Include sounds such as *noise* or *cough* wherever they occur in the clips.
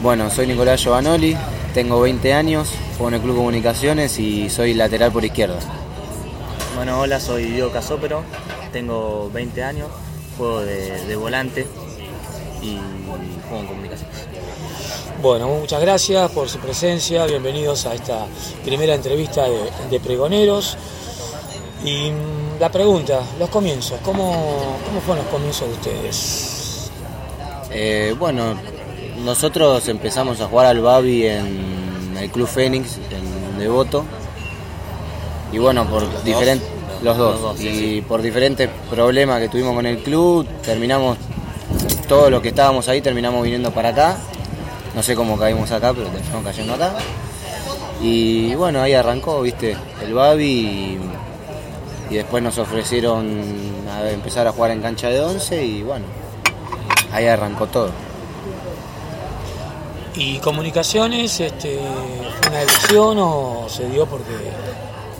Bueno, soy Nicolás Giovanoli, tengo 20 años, juego en el Club Comunicaciones y soy lateral por izquierda. Bueno, hola, soy Diego Casópero, tengo 20 años, juego de, volante y juego en comunicaciones. Bueno, muchas gracias por su presencia, bienvenidos a esta primera entrevista de, Pregoneros. Y mm, la pregunta, los comienzos, ¿cómo, cómo fueron los comienzos de ustedes? Eh, bueno, nosotros empezamos a jugar al Babi en el Club Fénix, en Devoto. Y bueno, por diferentes. Los dos. y por diferentes problemas que tuvimos con el club, terminamos. Todos los que estábamos ahí terminamos viniendo para acá. No sé cómo caímos acá, pero terminamos cayendo acá. Y bueno, ahí arrancó, viste, el Babi y, y después nos ofrecieron a empezar a jugar en cancha de 11 y bueno, ahí arrancó todo. ¿Y comunicaciones este, fue una elección o se dio porque.?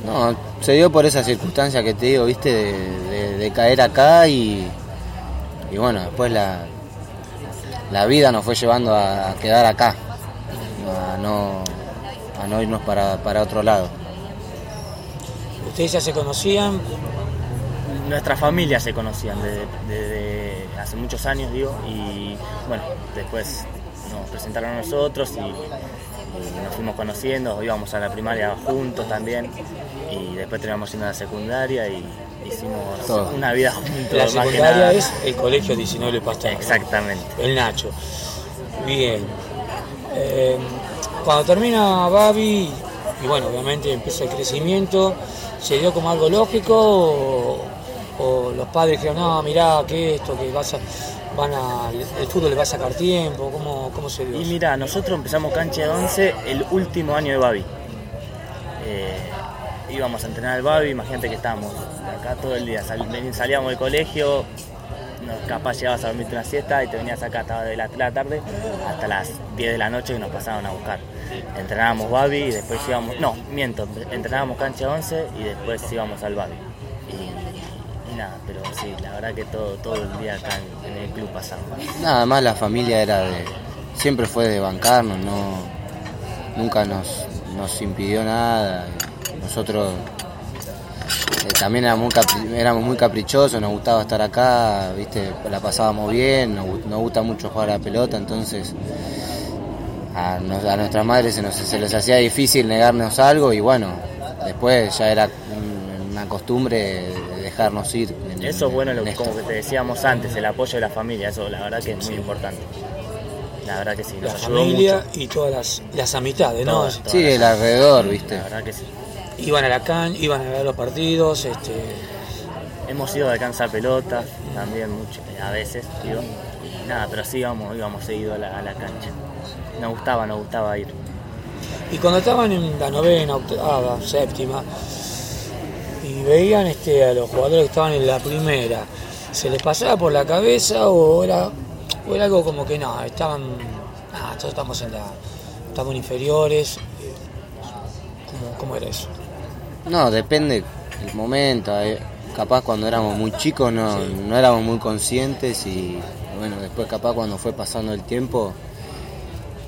No, se dio por esa circunstancia que te digo, viste, de, caer acá y, y bueno, después la, la vida nos fue llevando a quedar acá, a no, a no irnos para, para otro lado. ¿Ustedes ya se conocían? Nuestras familias se conocían desde hace muchos años, digo, y bueno, después nos presentaron a nosotros y, nos fuimos conociendo, íbamos a la primaria juntos también y después terminamos yendo a la secundaria y hicimos una vida juntos. La secundaria es el colegio 19 Pastor. Exactamente. El Nacho. Bien. Eh, cuando termina Babi, y bueno, obviamente empieza el crecimiento, ¿se dio como algo lógico o, o los padres dijeron, no, mirá, que esto, que vas a van a, el fútbol le va a sacar tiempo? ¿Cómo, cómo se dio? Y mira, nosotros empezamos cancha de 11 el último año de Babi. Eh, íbamos a entrenar al Babi, imagínate que estábamos acá todo el día, salíamos del colegio, capaz llegabas a dormirte una siesta y te venías acá hasta de la, tarde hasta las 10 de la noche y nos pasaban a buscar. Entrenábamos Babi y después íbamos, no, miento, entrenábamos cancha 11 y después íbamos al Babi pero sí, la verdad que todo, todo el día acá en, el club pasaba. Nada más la familia era de. siempre fue de bancarnos, no. nunca nos, nos impidió nada. Nosotros eh, también éramos muy, muy caprichosos, nos gustaba estar acá, viste, la pasábamos bien, nos, gusta mucho jugar a la pelota, entonces a, nuestras madres se, se les hacía difícil negarnos algo y bueno, después ya era una costumbre dejarnos ir. eso es bueno, lo, como que te decíamos antes, el apoyo de la familia, eso la verdad que es muy importante. La verdad que sí. la familia y todas las, las amistades, ¿no? sí, el alrededor, viste. La verdad que sí. Iban a la can, iban a ver los partidos, este... Hemos ido a alcanzar pelotas también mucho, a veces, digo. Y nada, pero sí íbamos, íbamos seguido a la, a la cancha. Nos gustaba, nos gustaba ir. Y cuando estaban en la novena, octava, séptima, veían este, a los jugadores que estaban en la primera, ¿se les pasaba por la cabeza o era, o era algo como que no, estaban, ah, todos estamos en la, estamos inferiores? ¿Cómo, ¿Cómo, era eso? No, depende del momento. Eh, capaz cuando éramos muy chicos no, no éramos muy conscientes y bueno, después capaz cuando fue pasando el tiempo,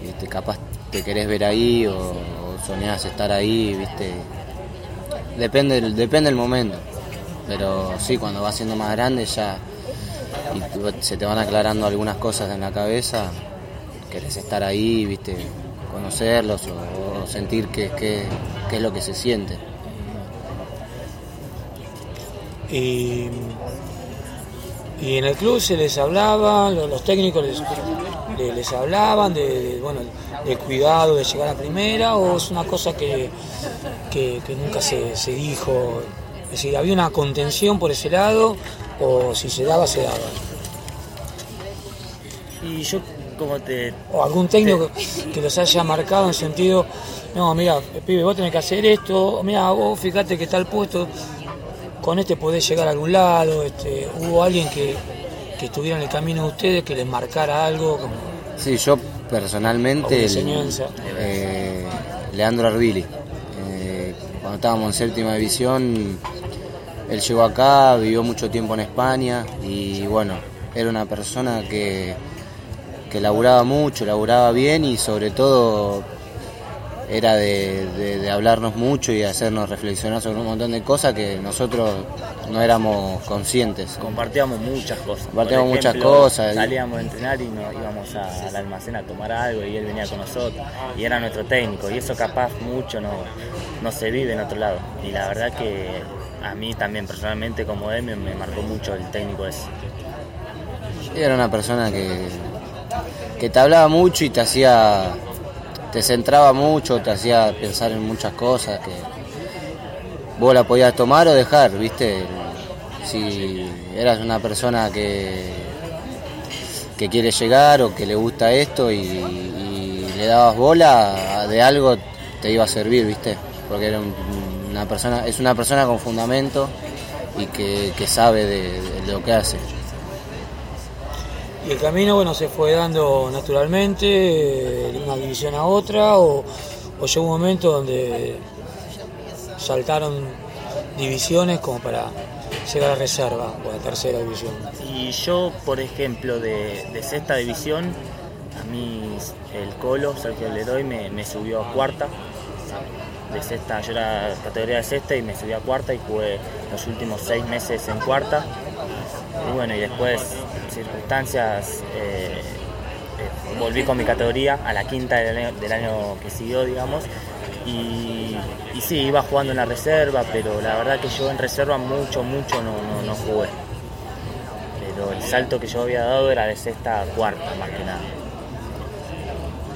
este, capaz te querés ver ahí o, o soñás estar ahí, viste, Depende, depende del momento. Pero sí, cuando vas siendo más grande ya y se te van aclarando algunas cosas en la cabeza, querés estar ahí, viste, conocerlos o, sentir qué es lo que se siente. Y, en el club se les hablaba, los, técnicos les, les, hablaban de, bueno, del cuidado de llegar a primera o es una cosa que, que, nunca se, dijo. Es decir, había una contención por ese lado o si se daba, se daba. Y yo, como te. O algún técnico que los haya marcado en sentido, no, mira, pibe, vos tenés que hacer esto, mira, vos fíjate que está el puesto, con este podés llegar a algún lado, este, hubo alguien que, que estuviera en el camino de ustedes, que les marcara algo. Como, sí, yo personalmente, eh, Leandro Arbili cuando estábamos en séptima división, él llegó acá, vivió mucho tiempo en España y bueno, era una persona que que laburaba mucho, laburaba bien y sobre todo era de, hablarnos mucho y hacernos reflexionar sobre un montón de cosas que nosotros no éramos conscientes. Compartíamos muchas cosas. Compartíamos muchas cosas. Salíamos a entrenar y nos íbamos al almacén a tomar algo y él venía con nosotros y era nuestro técnico y eso capaz mucho no, no se vive en otro lado. Y la verdad que a mí también personalmente como él me, marcó mucho el técnico ese. Era una persona que, que te hablaba mucho y te hacía te centraba mucho, te hacía pensar en muchas cosas que vos la podías tomar o dejar, ¿viste? Si eras una persona que, que quiere llegar o que le gusta esto y, le dabas bola, de algo te iba a servir, ¿viste? Porque era una persona, es una persona con fundamento y que, sabe de lo que hace. Y el camino, bueno, se fue dando naturalmente, de una división a otra, o, llegó un momento donde saltaron divisiones como para llegar a reserva o a tercera división. Y yo, por ejemplo, de, sexta división, a mí el Colo, Sergio Leroy, me, me subió a cuarta. De sexta, yo era categoría de sexta y me subí a cuarta y jugué los últimos seis meses en cuarta. Y bueno, y después circunstancias eh, eh, volví con mi categoría a la quinta del año, que siguió, digamos. Y, sí, iba jugando en la reserva, pero la verdad que yo en reserva mucho, mucho no, no, jugué. Pero el salto que yo había dado era de sexta cuarta, más que nada.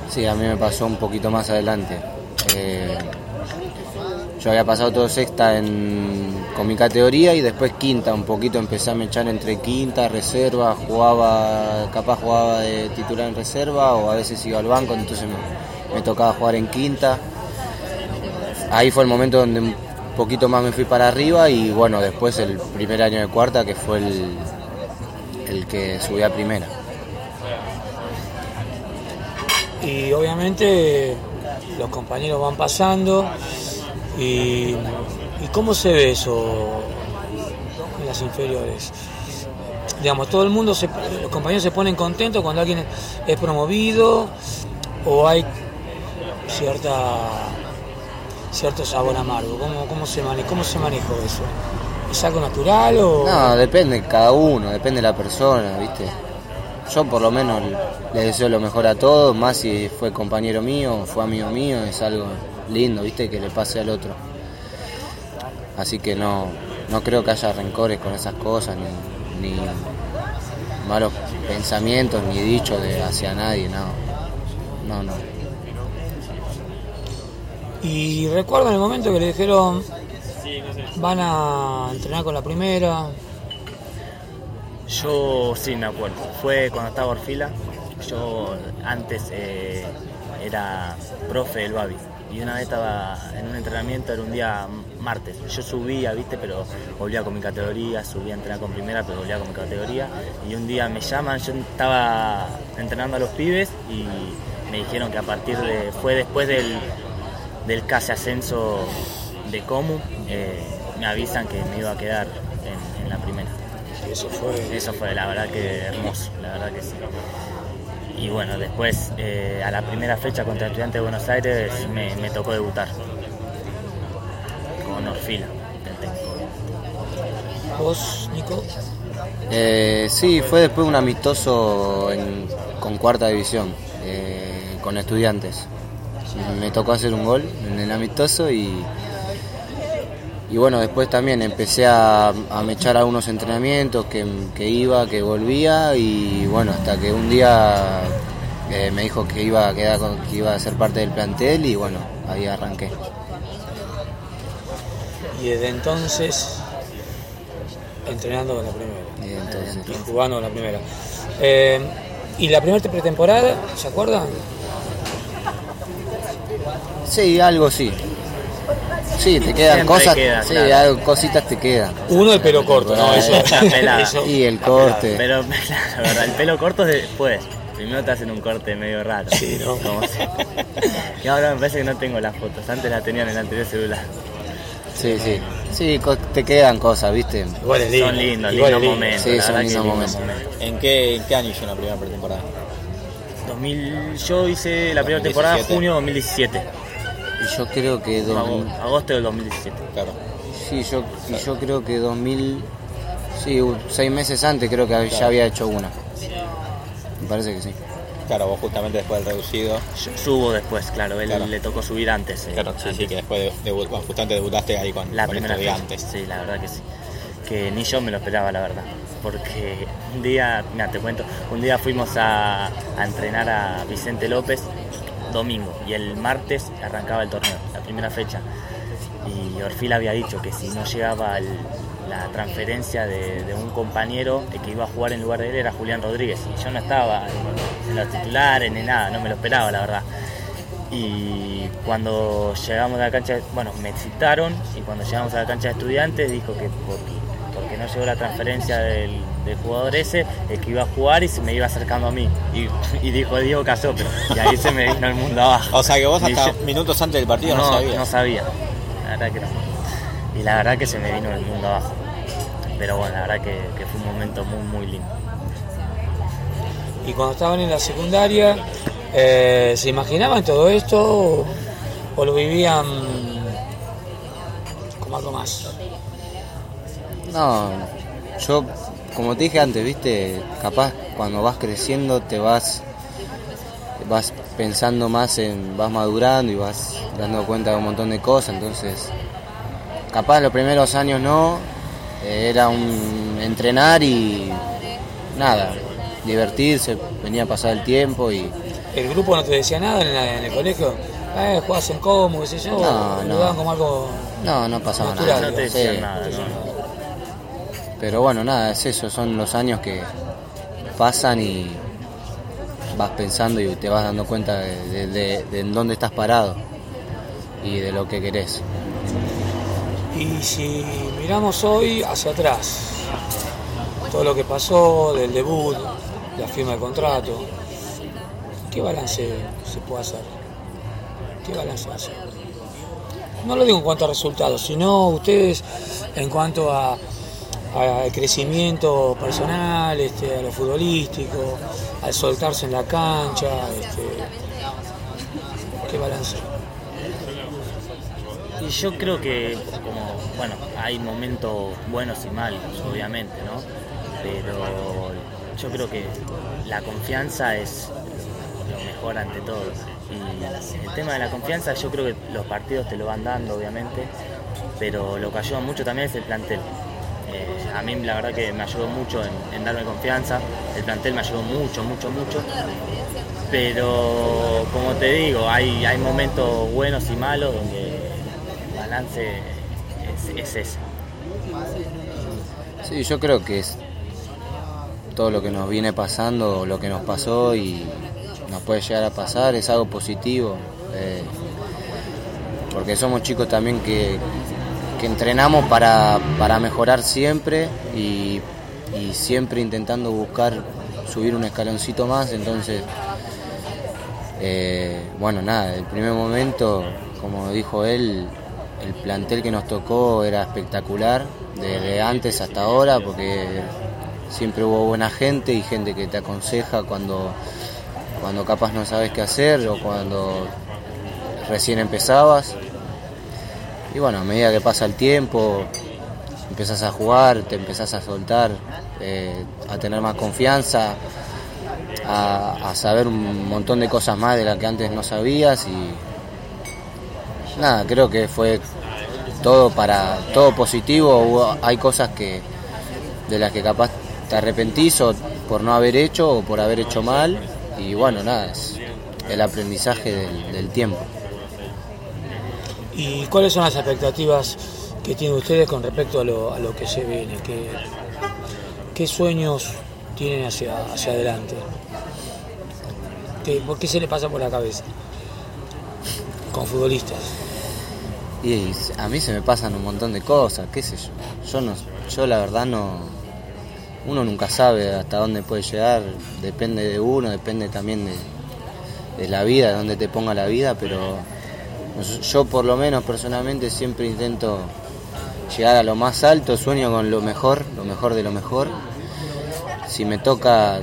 Sí, a mí me pasó un poquito más adelante. Eh, yo había pasado todo sexta con mi categoría y después quinta, un poquito empecé a echar entre quinta, reserva, jugaba, capaz jugaba de titular en reserva o a veces iba al banco, entonces me, tocaba jugar en quinta. Ahí fue el momento donde un poquito más me fui para arriba y bueno, después el primer año de cuarta que fue el, el que subí a primera. Y obviamente los compañeros van pasando ¿Y, cómo se ve eso en las inferiores? Digamos, todo el mundo, los compañeros se ponen contentos cuando alguien es promovido o hay cierta cierto sabor amargo. ¿Cómo, cómo, se, mane, cómo se manejó eso? ¿Es algo natural o...? No, depende cada uno, depende de la persona, ¿viste? Yo por lo menos le deseo lo mejor a todos, más si fue compañero mío, fue amigo mío, es algo lindo, viste, que le pase al otro. Así que no, no creo que haya rencores con esas cosas, ni, ni malos pensamientos, ni dichos de hacia nadie, no. No, no. Y recuerdo en el momento que le dijeron, van a entrenar con la primera. Yo sí me acuerdo, fue cuando estaba Orfila, yo antes eh, era profe del Babi y una vez estaba en un entrenamiento, era un día martes. Yo subía, viste, pero volvía con mi categoría, subía a entrenar con primera, pero volvía con mi categoría. Y un día me llaman, yo estaba entrenando a los pibes y me dijeron que a partir de, fue después del, del casi ascenso de Comu, eh, me avisan que me iba a quedar en, en la primera. Eso fue. Eso fue, la verdad que hermoso, la verdad que sí y bueno, después eh, a la primera fecha contra Estudiantes de Buenos Aires me, tocó debutar con Orfila, ¿Vos, Nico? Eh, sí, fue después un amistoso con cuarta división, eh, con Estudiantes. Me tocó hacer un gol en el amistoso y, y bueno, después también empecé a, a mechar algunos entrenamientos que, iba, que volvía y bueno, hasta que un día eh, me dijo que iba a quedar que iba a ser parte del plantel y bueno, ahí arranqué. Y desde entonces entrenando con la primera. Y, entonces, jugando con la primera. Eh, ¿Y la primera pretemporada, se acuerdan? Sí, algo sí. Sí, te quedan cosas, sí, cositas te quedan. Uno el pelo corto, no, eso, *laughs* Y el corte. Pero, *laughs* verdad, el pelo corto es después. Primero te hacen un corte medio raro. Sí, ¿no? *laughs* y ahora me parece que no tengo las fotos. Antes las tenían en el anterior celular. Sí, sí. Sí, te quedan cosas, ¿viste? Igual es lindo. Son lindos, lindos momentos. Sí, son lindos momentos. ¿En qué, ¿En qué año hizo la primera pretemporada? 2000, yo hice la primera temporada 2017. junio 2017. Y yo creo que... dos- Agosto del 2017. Claro. Sí, yo, y yo creo que 2000... Sí, seis meses antes creo que ya había hecho una. Me parece que sí. Claro, vos justamente después del reducido. Yo subo después, claro, él Claro. le tocó subir antes. eh, Claro, sí, antes. sí, que después de, bueno, justamente debutaste ahí con, La con primera fecha. estudiantes. Sí, la verdad que sí. Que ni yo me lo esperaba, la verdad. Porque un día, mira, te cuento, un día fuimos a, a entrenar a Vicente López domingo y el martes arrancaba el torneo, la primera fecha. Y Orfil había dicho que si no llegaba la transferencia de, un compañero que iba a jugar en lugar de él era Julián Rodríguez. Y yo no estaba en, los titulares ni nada, no me lo esperaba, la verdad. Y cuando llegamos a la cancha, bueno, me citaron y cuando llegamos a la cancha de estudiantes dijo que por- porque no llegó la transferencia del, del jugador ese, el que iba a jugar y se me iba acercando a mí. Y, y dijo Diego Casopro. Y ahí se me vino el mundo abajo. O sea que vos hasta yo- minutos antes del partido no, no, sabías. no sabía. La verdad que no. Y la verdad que se me vino el mundo abajo. Pero bueno, la verdad que, que fue un momento muy, muy lindo. Y cuando estaban en la secundaria, eh, ¿se imaginaban todo esto o, o lo vivían como algo más? No, yo, como te dije antes, viste, capaz cuando vas creciendo te vas, vas pensando más en, vas madurando y vas dando cuenta de un montón de cosas, entonces, capaz los primeros años no, era un entrenar y nada, divertirse, venía a pasar el tiempo y ¿El grupo no te decía nada en, la- en el colegio? Eh, jugás en cómo, qué sé yo, No, no. como algo... no, no pasaba Natural, nada. No te sí. decían nada, no. Pero bueno, nada, es eso, son los años que pasan y vas pensando y te vas dando cuenta de, en dónde estás parado y de lo que querés. Y si miramos hoy hacia atrás, todo lo que pasó del debut, la firma de contrato, ¿qué balance se puede hacer? ¿Qué balance hacer? No lo digo en cuanto a resultados, sino ustedes en cuanto a, al crecimiento personal, este, a lo futbolístico, al soltarse en la cancha, este, ¿qué balance? Y yo creo que, como, bueno, hay momentos buenos y malos, obviamente, ¿no? Pero yo creo que la confianza es lo mejor ante todo. Y el tema de la confianza, yo creo que los partidos te lo van dando, obviamente, pero lo que ayuda mucho también es el plantel. A mí la verdad que me ayudó mucho en, en darme confianza, el plantel me ayudó mucho, mucho, mucho. Pero como te digo, hay, hay momentos buenos y malos donde el balance es, es ese. Sí, yo creo que es todo lo que nos viene pasando, lo que nos pasó y nos puede llegar a pasar es algo positivo. eh, porque somos chicos también que, entrenamos para, para mejorar siempre y, y siempre intentando buscar subir un escaloncito más. Entonces, eh, bueno, nada, el primer momento, como dijo él, el plantel que nos tocó era espectacular, desde antes hasta ahora, porque siempre hubo buena gente y gente que te aconseja cuando, cuando capaz no sabes qué hacer o cuando recién empezabas. Y bueno, a medida que pasa el tiempo, empezás a jugar, te empezás a soltar, eh, a tener más confianza, a, saber un montón de cosas más de las que antes no sabías y nada, creo que fue todo para todo positivo, Hubo- hay cosas que de las que capaz te arrepentís o por no haber hecho o por haber hecho mal y bueno, nada, es el aprendizaje del tiempo. ¿Y cuáles son las expectativas que tienen ustedes con respecto a lo, a lo que se viene? ¿Qué, qué sueños tienen hacia, hacia adelante? ¿Qué, ¿Por qué se le pasa por la cabeza? Con futbolistas. Y a mí se me pasan un montón de cosas, qué sé yo. Yo no, yo la verdad no, uno nunca sabe hasta dónde puede llegar, depende de uno, depende también de, de la vida, de dónde te ponga la vida, pero yo por lo menos personalmente siempre intento llegar a lo más alto, sueño con lo mejor, lo mejor de lo mejor. Si me toca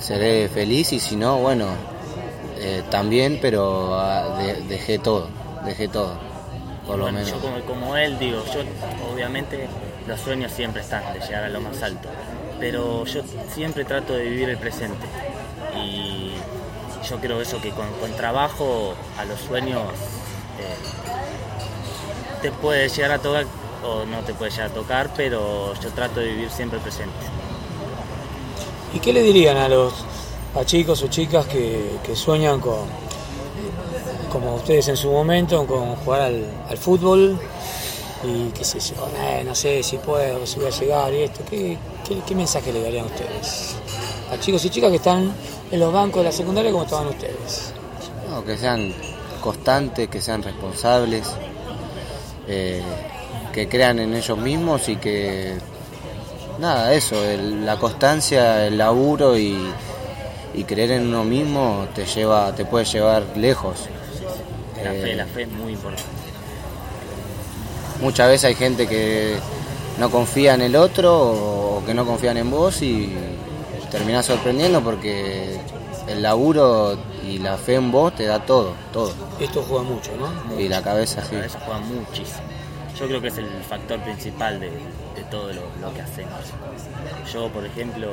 seré feliz y si no, bueno, eh, también, pero ah, de- dejé todo, dejé todo, por lo Bueno, menos. yo como, como él digo, yo obviamente los sueños siempre están de llegar a lo más alto, pero yo siempre trato de vivir el presente y yo creo eso que con, con trabajo a los sueños eh, te puede llegar a tocar o no te puede llegar a tocar, pero yo trato de vivir siempre presente. ¿Y qué le dirían a los a chicos o chicas que, que sueñan con, como ustedes en su momento, con jugar al, al fútbol y qué sé yo, eh, no sé si puedo, si voy a llegar y esto? ¿Qué, qué, qué mensaje le darían a ustedes? A chicos y chicas que están en los bancos de la secundaria como estaban ustedes. No, que sean constantes, que sean responsables, eh, que crean en ellos mismos y que nada, eso, el- la constancia, el laburo y, y creer en uno mismo te lleva, te puede llevar lejos. La Eh, fe, la fe es muy importante. Muchas veces hay gente que no confía en el otro o que no confían en vos y terminás sorprendiendo porque el laburo y la fe en vos te da todo, todo. Esto juega mucho, ¿no? Y la cabeza La sí. cabeza juega muchísimo. Yo creo que es el factor principal de, de todo lo, lo que hacemos. Yo, por ejemplo,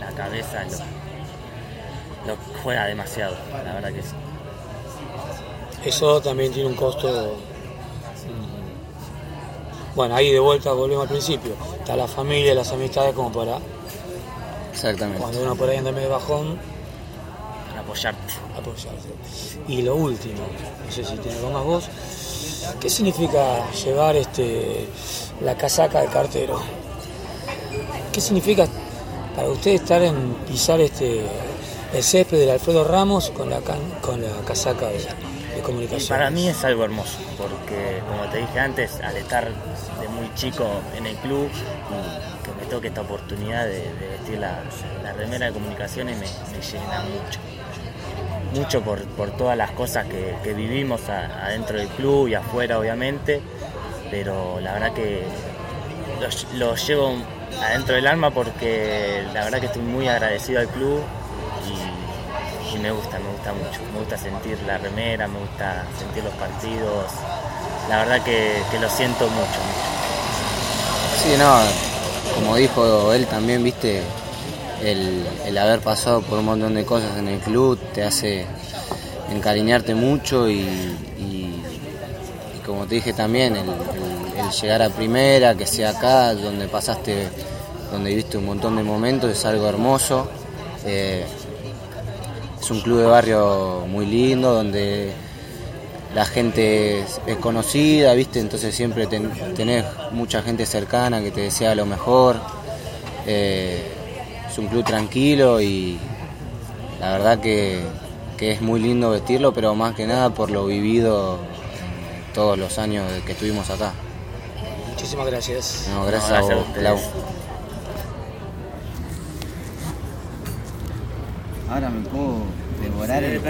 la cabeza lo, lo juega demasiado, la verdad que sí. Eso también tiene un costo. Bueno, ahí de vuelta volvemos al principio. Está la familia, las amistades como para Exactamente. cuando uno por ahí anda medio bajón, Apoyarte. apoyarse. Y lo último, no sé si tiene algo más vos, ¿qué significa llevar este la casaca de cartero? ¿Qué significa para usted estar en pisar este el césped del Alfredo Ramos con la con la casaca de, comunicación? para mí es algo hermoso, porque como te dije antes, al estar de muy chico en el club que me toque esta oportunidad de, de vestir la, la remera de comunicaciones me, me llena mucho. Mucho por, por todas las cosas que, vivimos adentro del club y afuera obviamente, pero la verdad que lo, llevo adentro del alma porque la verdad que estoy muy agradecido al club y, y me gusta, me gusta mucho. Me gusta sentir la remera, me gusta sentir los partidos. La verdad que, que lo siento mucho, mucho. Sí, no, como dijo él también, viste, el, haber pasado por un montón de cosas en el club te hace encariñarte mucho y, como te dije también, el, llegar a primera, que sea acá, donde pasaste, donde viviste un montón de momentos, es algo hermoso. Eh, es un club de barrio muy lindo, donde la gente es, es conocida, ¿viste? Entonces siempre ten- tenés mucha gente cercana que te desea lo mejor. Eh, es un club tranquilo y la verdad que, que es muy lindo vestirlo, pero más que nada por lo vivido todos los años que estuvimos acá. Muchísimas gracias. No, gracias, No, gracias a vos. Ahora me puedo devorar el.